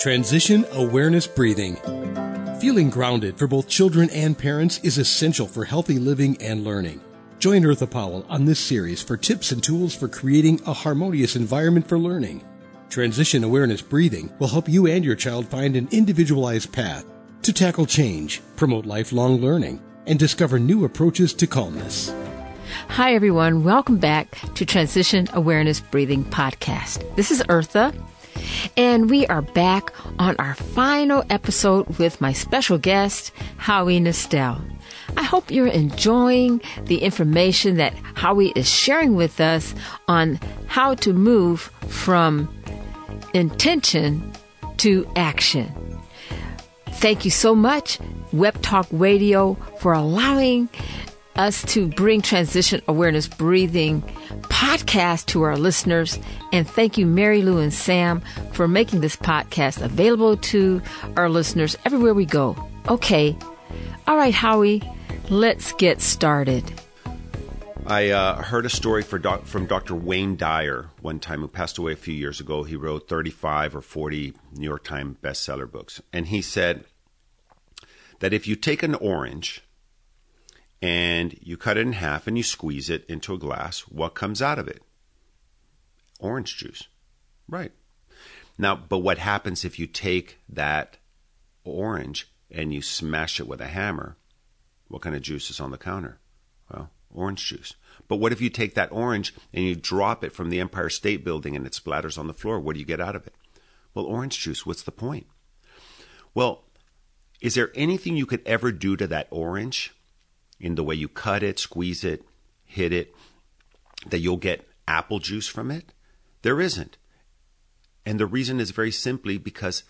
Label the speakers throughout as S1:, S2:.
S1: Transition Awareness Breathing. Feeling grounded for both children and parents is essential for healthy living and learning. Join Eartha Powell on this series for tips and tools for creating a harmonious environment for learning. Transition Awareness Breathing will help you and your child find an individualized path to tackle change, promote lifelong learning, and discover new approaches to calmness.
S2: Hi, everyone. Welcome back to Transition Awareness Breathing Podcast. This is Eartha, and we are back on our final episode with my special guest, Howie Nestel. I hope you're enjoying the information that Howie is sharing with us on how to move from intention to action. Thank you so much, Web Talk Radio, for allowing us to bring transition awareness breathing podcast to our listeners. And thank you, Mary Lou and Sam, for making this podcast available to our listeners everywhere we go. Okay. All right, Howie, let's get started.
S3: I uh, heard a story doc- from Dr. Wayne Dyer one time, who passed away a few years ago. He wrote 35 or 40 New York Times bestseller books. And he said that if you take an orange and you cut it in half and you squeeze it into a glass, what comes out of it? Orange juice. Right. Now, but what happens if you take that orange and you smash it with a hammer? What kind of juice is on the counter? Well, orange juice. But what if you take that orange and you drop it from the Empire State Building and it splatters on the floor? What do you get out of it? Well, orange juice. What's the point? Well, is there anything you could ever do to that orange in the way you cut it, squeeze it, hit it, that you'll get apple juice from it? There isn't. And the reason is very simply because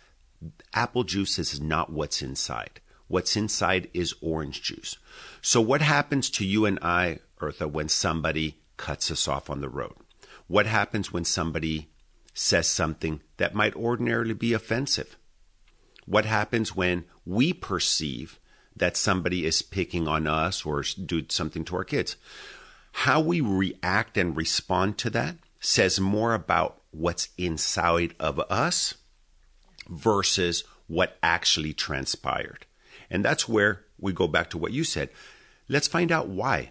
S3: apple juice is not what's inside. What's inside is orange juice. So, what happens to you and I, Eartha, when somebody cuts us off on the road? What happens when somebody says something that might ordinarily be offensive? What happens when we perceive that somebody is picking on us or do something to our kids. How we react and respond to that says more about what's inside of us versus what actually transpired. And that's where we go back to what you said. Let's find out why.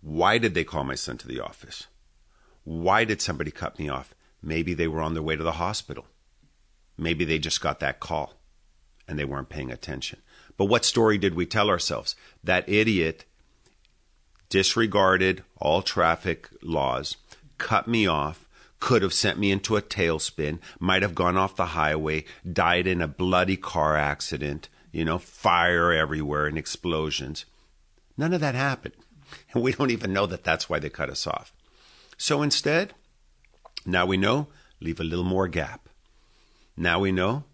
S3: Why did they call my son to the office? Why did somebody cut me off? Maybe they were on their way to the hospital. Maybe they just got that call and they weren't paying attention. But what story did we tell ourselves? That idiot disregarded all traffic laws, cut me off, could have sent me into a tailspin, might have gone off the highway, died in a bloody car accident, you know, fire everywhere and explosions. None of that happened. And we don't even know that that's why they cut us off. So instead, now we know, leave a little more gap. Now we know,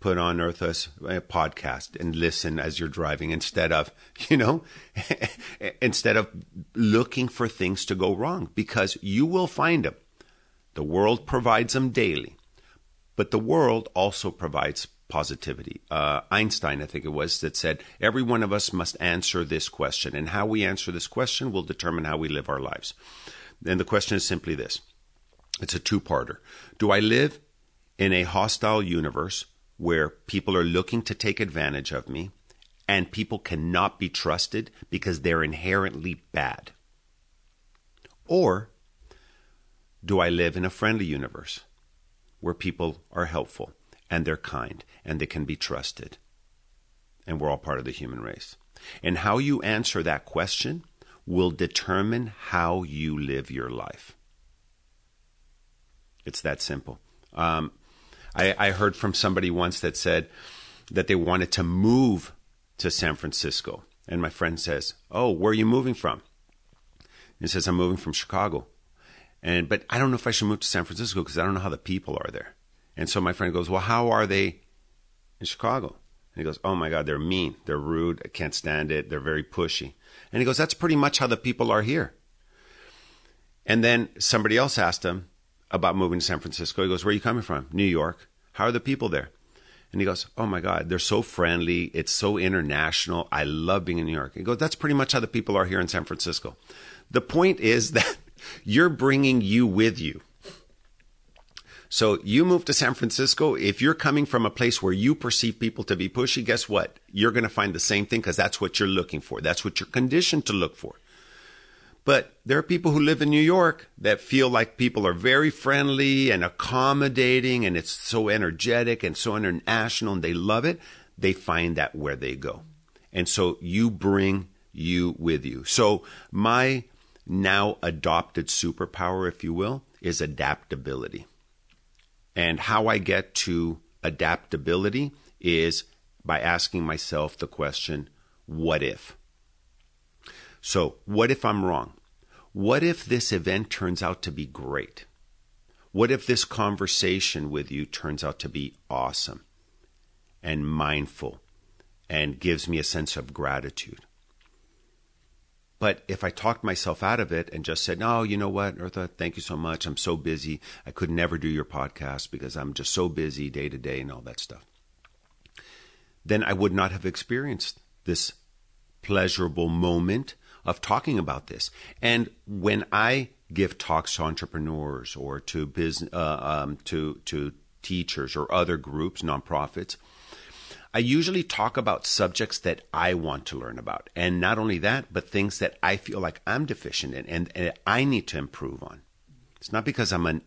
S3: put on Eartha's podcast and listen as you're driving instead of, you know, instead of looking for things to go wrong because you will find them. The world provides them daily, but the world also provides positivity. Uh, Einstein, I think it was, that said every one of us must answer this question, and how we answer this question will determine how we live our lives. And the question is simply this it's a two parter. Do I live in a hostile universe where people are looking to take advantage of me and people cannot be trusted because they're inherently bad? Or do I live in a friendly universe where people are helpful and they're kind and they can be trusted? And we're all part of the human race. And how you answer that question will determine how you live your life. It's that simple. Um, I, I heard from somebody once that said that they wanted to move to San Francisco. And my friend says, Oh, where are you moving from? he says, I'm moving from Chicago. And but I don't know if I should move to San Francisco because I don't know how the people are there. And so my friend goes, Well, how are they in Chicago? And he goes, Oh my God, they're mean. They're rude. I can't stand it. They're very pushy. And he goes, That's pretty much how the people are here. And then somebody else asked him, about moving to San Francisco. He goes, Where are you coming from? New York. How are the people there? And he goes, Oh my God, they're so friendly. It's so international. I love being in New York. He goes, That's pretty much how the people are here in San Francisco. The point is that you're bringing you with you. So you move to San Francisco. If you're coming from a place where you perceive people to be pushy, guess what? You're going to find the same thing because that's what you're looking for. That's what you're conditioned to look for. But there are people who live in New York that feel like people are very friendly and accommodating and it's so energetic and so international and they love it. They find that where they go. And so you bring you with you. So my now adopted superpower, if you will, is adaptability. And how I get to adaptability is by asking myself the question, what if? So, what if I'm wrong? What if this event turns out to be great? What if this conversation with you turns out to be awesome and mindful and gives me a sense of gratitude? But if I talked myself out of it and just said, no, you know what, Eartha, thank you so much. I'm so busy. I could never do your podcast because I'm just so busy day to day and all that stuff. Then I would not have experienced this pleasurable moment of talking about this. And when I give talks to entrepreneurs or to business, uh, um, to to teachers or other groups, nonprofits, I usually talk about subjects that I want to learn about. And not only that, but things that I feel like I'm deficient in and, and I need to improve on. It's not because I'm a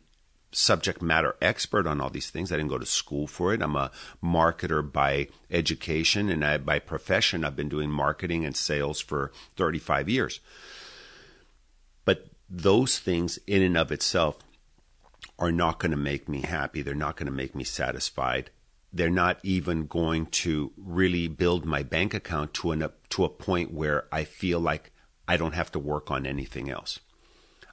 S3: subject matter expert on all these things. I didn't go to school for it. I'm a marketer by education and I, by profession. I've been doing marketing and sales for 35 years. But those things, in and of itself, are not going to make me happy. They're not going to make me satisfied they're not even going to really build my bank account to an to a point where I feel like I don't have to work on anything else.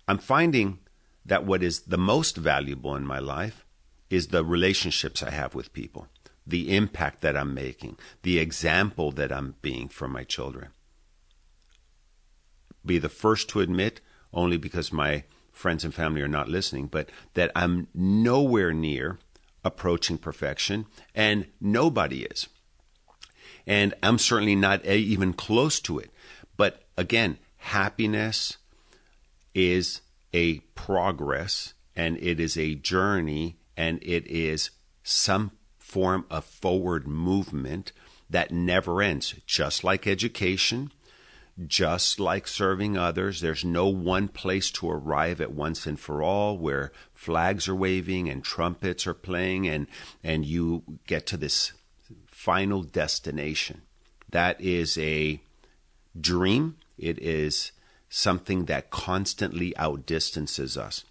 S3: I'm finding that what is the most valuable in my life is the relationships I have with people, the impact that I'm making, the example that I'm being for my children. Be the first to admit, only because my friends and family are not listening, but that I'm nowhere near approaching perfection, and nobody is. And I'm certainly not even close to it. But again, happiness is a progress and it is a journey and it is some form of forward movement that never ends, just like education, just like serving others, there's no one place to arrive at once and for all where flags are waving and trumpets are playing and, and you get to this final destination. That is a dream. It is something that constantly outdistances us.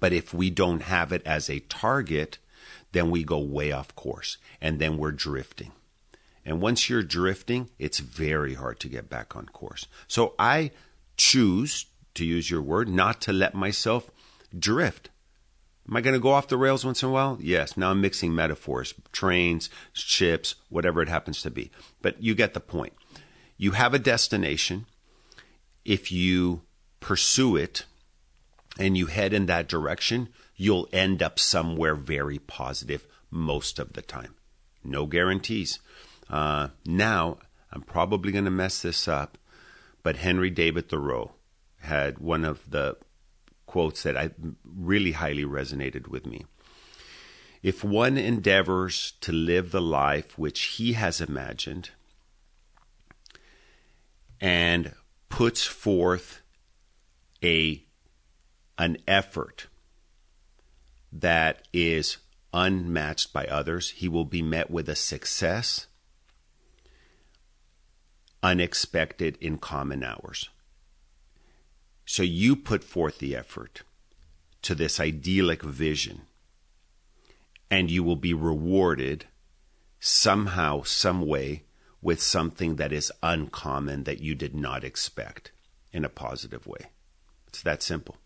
S3: But if we don't have it as a target, then we go way off course and then we're drifting. And once you're drifting, it's very hard to get back on course. So I choose, to use your word, not to let myself drift. Am I going to go off the rails once in a while? Yes. Now I'm mixing metaphors, trains, ships, whatever it happens to be. But you get the point. You have a destination. If you pursue it and you head in that direction, you'll end up somewhere very positive most of the time. No guarantees. Uh, now, I'm probably going to mess this up, but Henry David Thoreau had one of the quotes that I really highly resonated with me. If one endeavors to live the life which he has imagined and puts forth a an effort that is unmatched by others, he will be met with a success unexpected in common hours. So you put forth the effort to this idyllic vision, and you will be rewarded somehow, some way, with something that is uncommon that you did not expect in a positive way. It's that simple.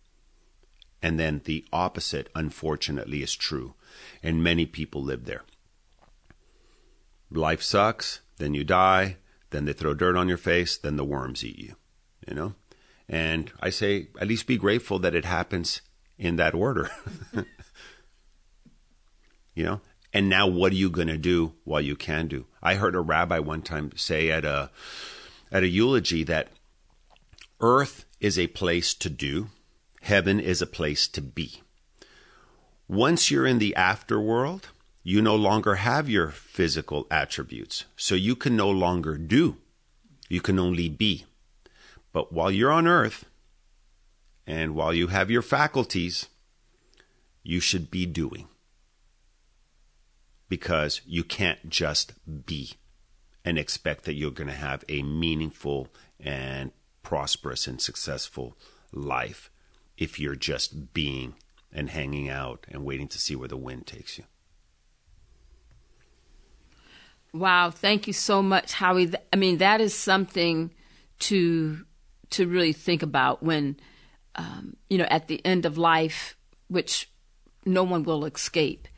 S3: And then the opposite, unfortunately, is true. And many people live there. Life sucks, then you die, then they throw dirt on your face, then the worms eat you, you know? And I say, at least be grateful that it happens in that order. you know? And now what are you going to do while you can do? I heard a rabbi one time say at a at a eulogy that earth is a place to do, heaven is a place to be. Once you're in the afterworld, you no longer have your physical attributes. So you can no longer do. You can only be. But while you're on earth, and while you have your faculties, you should be doing. Because you can't just be and expect that you're going to have a meaningful and prosperous and successful life if you're just being and hanging out and waiting to see where the wind takes you.
S2: Wow, thank you so much, Howie. I mean, that is something to to really think about when um, you know at the end of life, which no one will escape.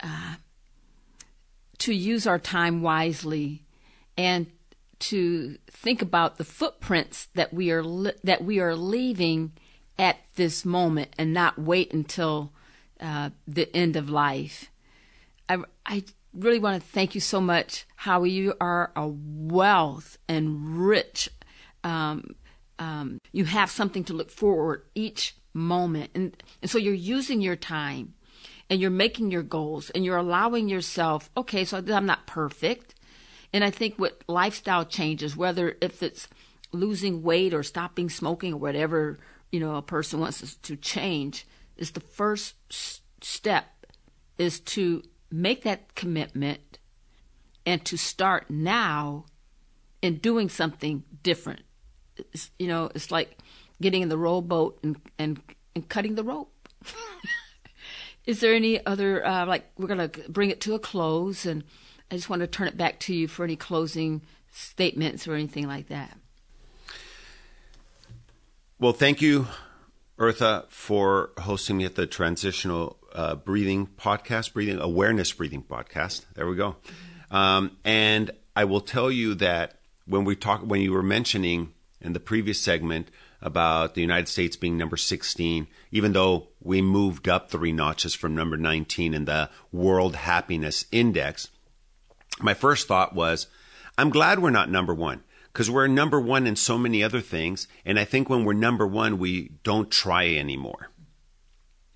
S2: Uh, to use our time wisely and to think about the footprints that we are li- that we are leaving at this moment and not wait until uh, the end of life. I, I really want to thank you so much, Howie. You are a wealth and rich. Um, um, you have something to look forward each moment, and and so you're using your time, and you're making your goals, and you're allowing yourself. Okay, so I'm not perfect, and I think with lifestyle changes, whether if it's losing weight or stopping smoking or whatever you know a person wants to change, is the first step is to make that commitment and to start now in doing something different. It's, you know, it's like getting in the rowboat and and, and cutting the rope. Is there any other uh, like we're going to bring it to a close, and I just want to turn it back to you for any closing statements or anything like that.
S3: Well, thank you, Eartha, for hosting me at the Transitional uh, Breathing Podcast, Breathing Awareness Breathing Podcast. There we go. Um, and I will tell you that when we talk, when you were mentioning in the previous segment about the United States being number 16, even though we moved up three notches from number 19 in the World Happiness Index, my first thought was, I'm glad we're not number one because we're number one in so many other things. And I think when we're number one, we don't try anymore.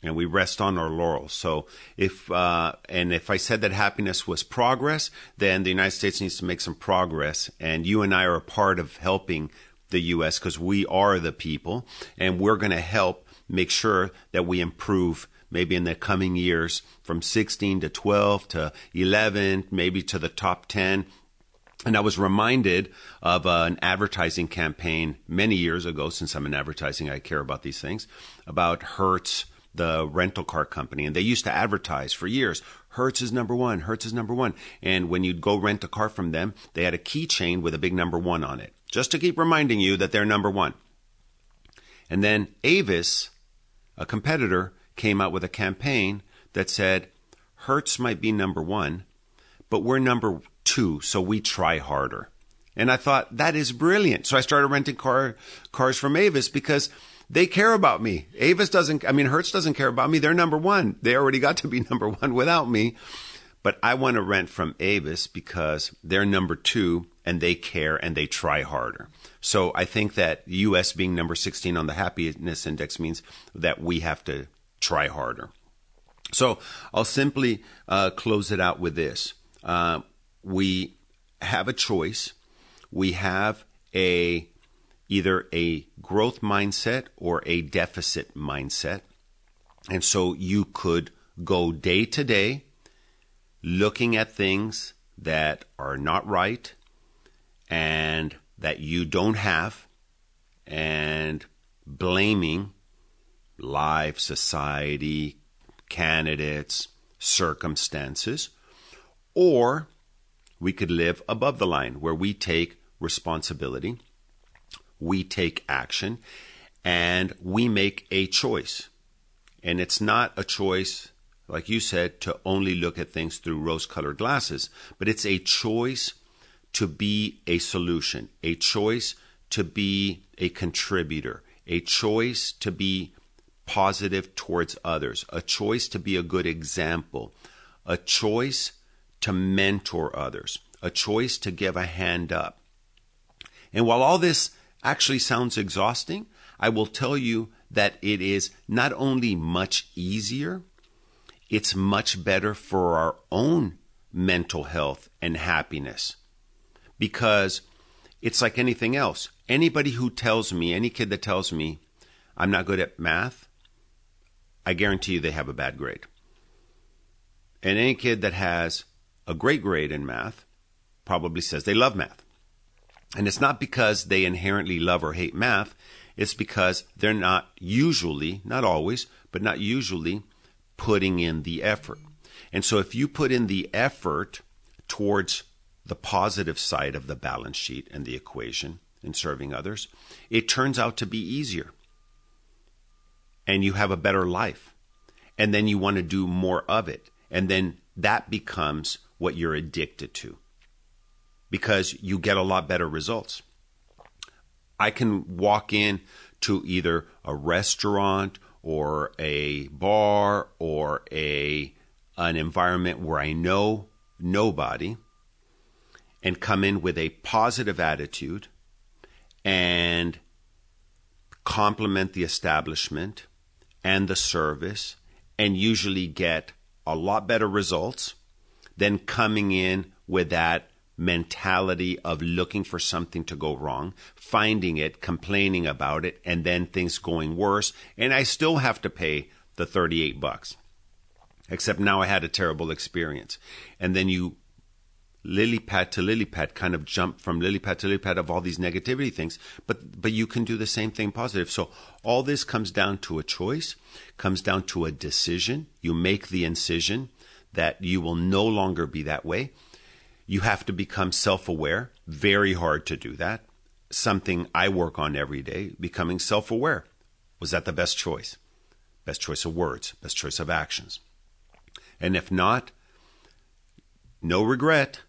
S3: And we rest on our laurels. So if uh, and if I said that happiness was progress, then the United States needs to make some progress. And you and I are a part of helping the U.S. because we are the people, and we're going to help make sure that we improve maybe in the coming years from 16 to 12 to 11, maybe to the top 10. And I was reminded of uh, an advertising campaign many years ago, since I'm in advertising, I care about these things, about Hertz, the rental car company. And they used to advertise for years Hertz is number one, Hertz is number one. And when you'd go rent a car from them, they had a keychain with a big number one on it, just to keep reminding you that they're number one. And then Avis, a competitor, came out with a campaign that said, Hertz might be number one, but we're number two, so we try harder. And I thought that is brilliant. So I started renting car cars from Avis because they care about me. Avis doesn't, I mean, Hertz doesn't care about me. They're number one. They already got to be number one without me. But I want to rent from Avis because they're number two and they care and they try harder. So I think that US being number 16 on the happiness index means that we have to try harder. So I'll simply uh, close it out with this. Uh, we have a choice. We have a either a growth mindset or a deficit mindset. And so you could go day to day looking at things that are not right and that you don't have and blaming life, society, candidates, circumstances, or we could live above the line where we take responsibility, we take action, and we make a choice. And it's not a choice, like you said, to only look at things through rose colored glasses, but it's a choice to be a solution, a choice to be a contributor, a choice to be positive towards others, a choice to be a good example, a choice to mentor others, a choice to give a hand up. And while all this actually sounds exhausting, I will tell you that it is not only much easier, it's much better for our own mental health and happiness because it's like anything else. Anybody who tells me, any kid that tells me I'm not good at math, I guarantee you they have a bad grade. And any kid that has a great grade in math probably says they love math. And it's not because they inherently love or hate math, it's because they're not usually, not always, but not usually putting in the effort. And so if you put in the effort towards the positive side of the balance sheet and the equation in serving others, it turns out to be easier. And you have a better life. And then you want to do more of it. And then that becomes what you're addicted to because you get a lot better results. I can walk in to either a restaurant or a bar or a an environment where I know nobody and come in with a positive attitude and compliment the establishment and the service and usually get a lot better results than coming in with that mentality of looking for something to go wrong, finding it, complaining about it, and then things going worse. And I still have to pay the 38 bucks. Except now I had a terrible experience. And then you lily pad to lily pad kind of jump from lily pad to lily pad of all these negativity things but but you can do the same thing positive so all this comes down to a choice comes down to a decision you make the incision that you will no longer be that way you have to become self aware. Very hard to do that. Something I work on every day, becoming self aware. Was that the best choice? Best choice of words, best choice of actions. And if not, no regret,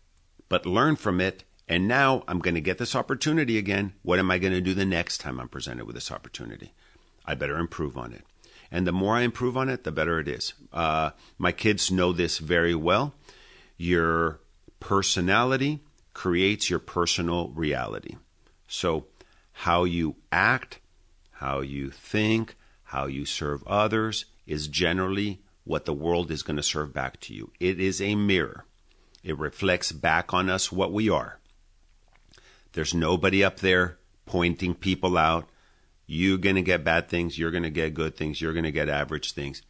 S3: but learn from it. And now I'm going to get this opportunity again. What am I going to do the next time I'm presented with this opportunity? I better improve on it. And the more I improve on it, the better it is. Uh, my kids know this very well. Your personality creates your personal reality. So, how you act, how you think, how you serve others is generally what the world is going to serve back to you. It is a mirror, it reflects back on us what we are. There's nobody up there pointing people out. You're going to get bad things, you're going to get good things, you're going to get average things.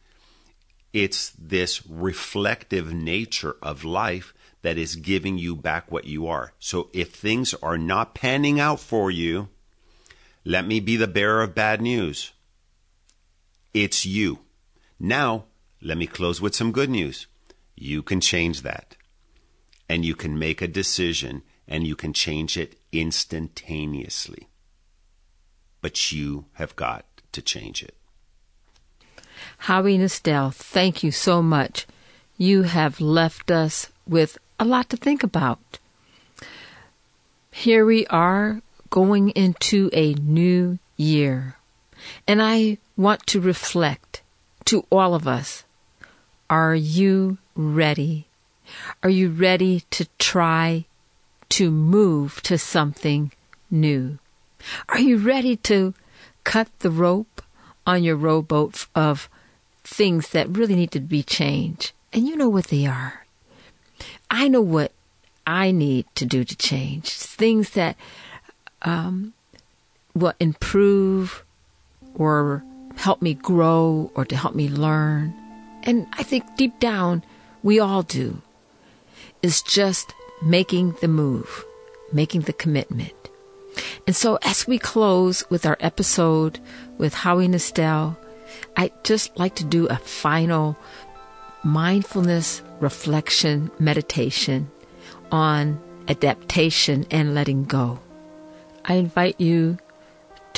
S3: It's this reflective nature of life that is giving you back what you are. So if things are not panning out for you, let me be the bearer of bad news. It's you. Now, let me close with some good news. You can change that. And you can make a decision and you can change it instantaneously. But you have got to change it.
S2: Howie Nestel, thank you so much. You have left us with a lot to think about. Here we are going into a new year, and I want to reflect to all of us Are you ready? Are you ready to try to move to something new? Are you ready to cut the rope on your rowboat of things that really need to be changed? And you know what they are. I know what I need to do to change. Things that um, will improve or help me grow or to help me learn. And I think deep down, we all do. It's just making the move, making the commitment. And so as we close with our episode with Howie Nestel, I'd just like to do a final mindfulness reflection meditation on adaptation and letting go. I invite you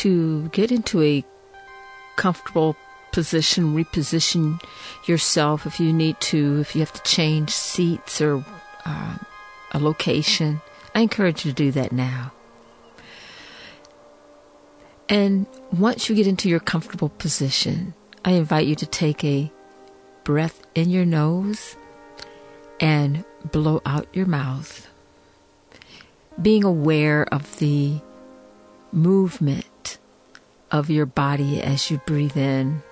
S2: to get into a comfortable position, reposition yourself if you need to, if you have to change seats or uh, a location. I encourage you to do that now. And once you get into your comfortable position, I invite you to take a breath in your nose and blow out your mouth. Being aware of the movement of your body as you breathe in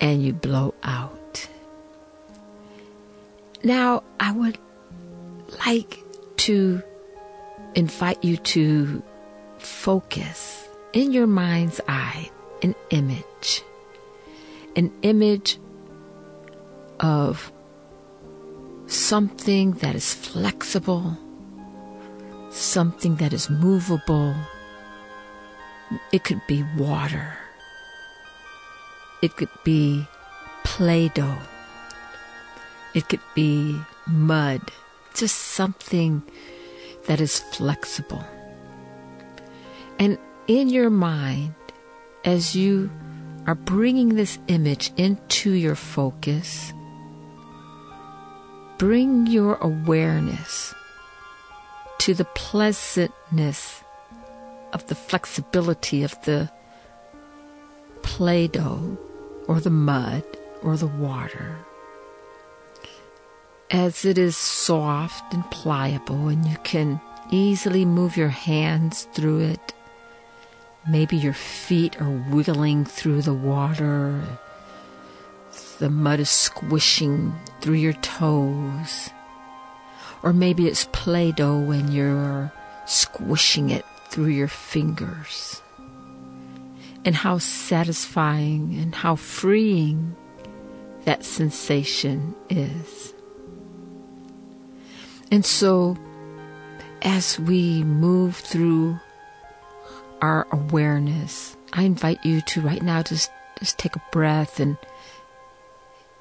S2: and you blow out. Now, I would like to invite you to focus in your mind's eye an image, an image of something that is flexible, something that is movable. It could be water. It could be Play Doh. It could be mud. Just something that is flexible. And in your mind, as you are bringing this image into your focus, bring your awareness to the pleasantness of the flexibility of the Play Doh or the mud or the water. As it is soft and pliable, and you can easily move your hands through it. Maybe your feet are wiggling through the water. The mud is squishing through your toes. Or maybe it's Play Doh and you're squishing it through your fingers. And how satisfying and how freeing that sensation is. And so, as we move through our awareness, I invite you to right now just, just take a breath and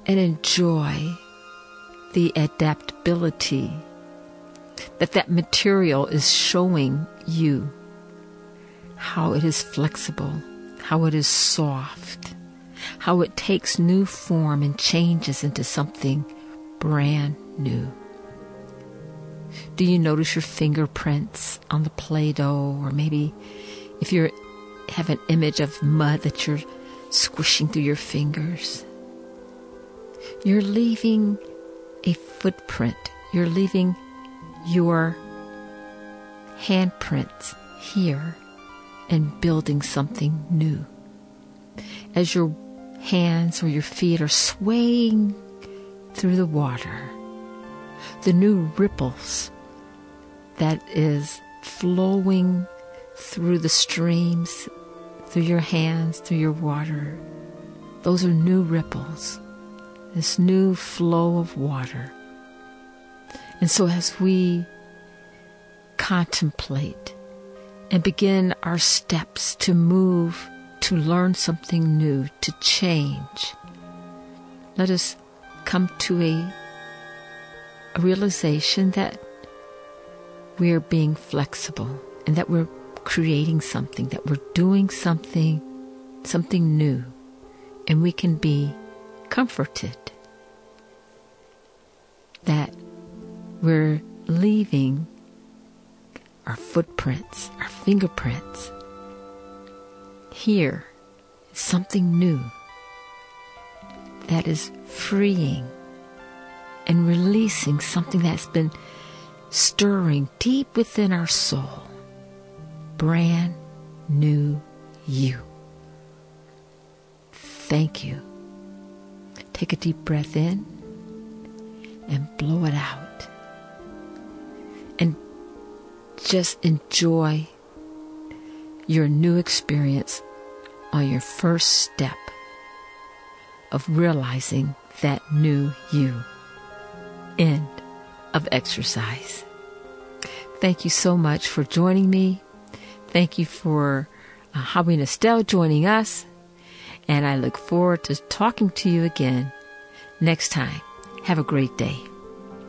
S2: and enjoy the adaptability that that material is showing you how it is flexible, how it is soft, how it takes new form and changes into something brand new. Do you notice your fingerprints on the Play Doh? Or maybe if you have an image of mud that you're squishing through your fingers, you're leaving a footprint. You're leaving your handprints here and building something new. As your hands or your feet are swaying through the water, the new ripples that is flowing through the streams, through your hands, through your water. Those are new ripples, this new flow of water. And so as we contemplate and begin our steps to move, to learn something new, to change, let us come to a, a realization that we're being flexible and that we're creating something, that we're doing something, something new, and we can be comforted that we're leaving our footprints, our fingerprints. here, something new that is freeing and releasing something that's been stirring deep within our soul. Brand new you. Thank you. Take a deep breath in and blow it out. And just enjoy your new experience on your first step of realizing that new you. End of exercise. Thank you so much for joining me. Thank you for uh, Howie Nestel joining us. And I look forward to talking to you again next time. Have a great day.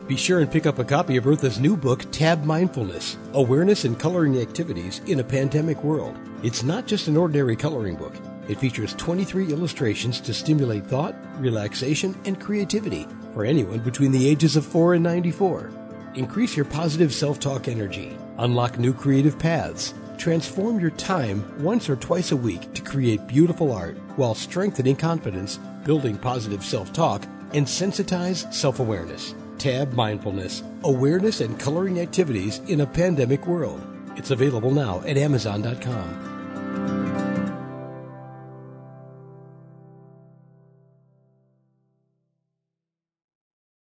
S1: Be sure and pick up a copy of Eartha's new book, Tab Mindfulness Awareness and Coloring Activities in a Pandemic World. It's not just an ordinary coloring book, it features 23 illustrations to stimulate thought, relaxation, and creativity for anyone between the ages of 4 and 94. Increase your positive self talk energy, unlock new creative paths, transform your time once or twice a week to create beautiful art while strengthening confidence, building positive self talk, and sensitize self awareness. Tab Mindfulness Awareness and Coloring Activities in a Pandemic World. It's available now at Amazon.com.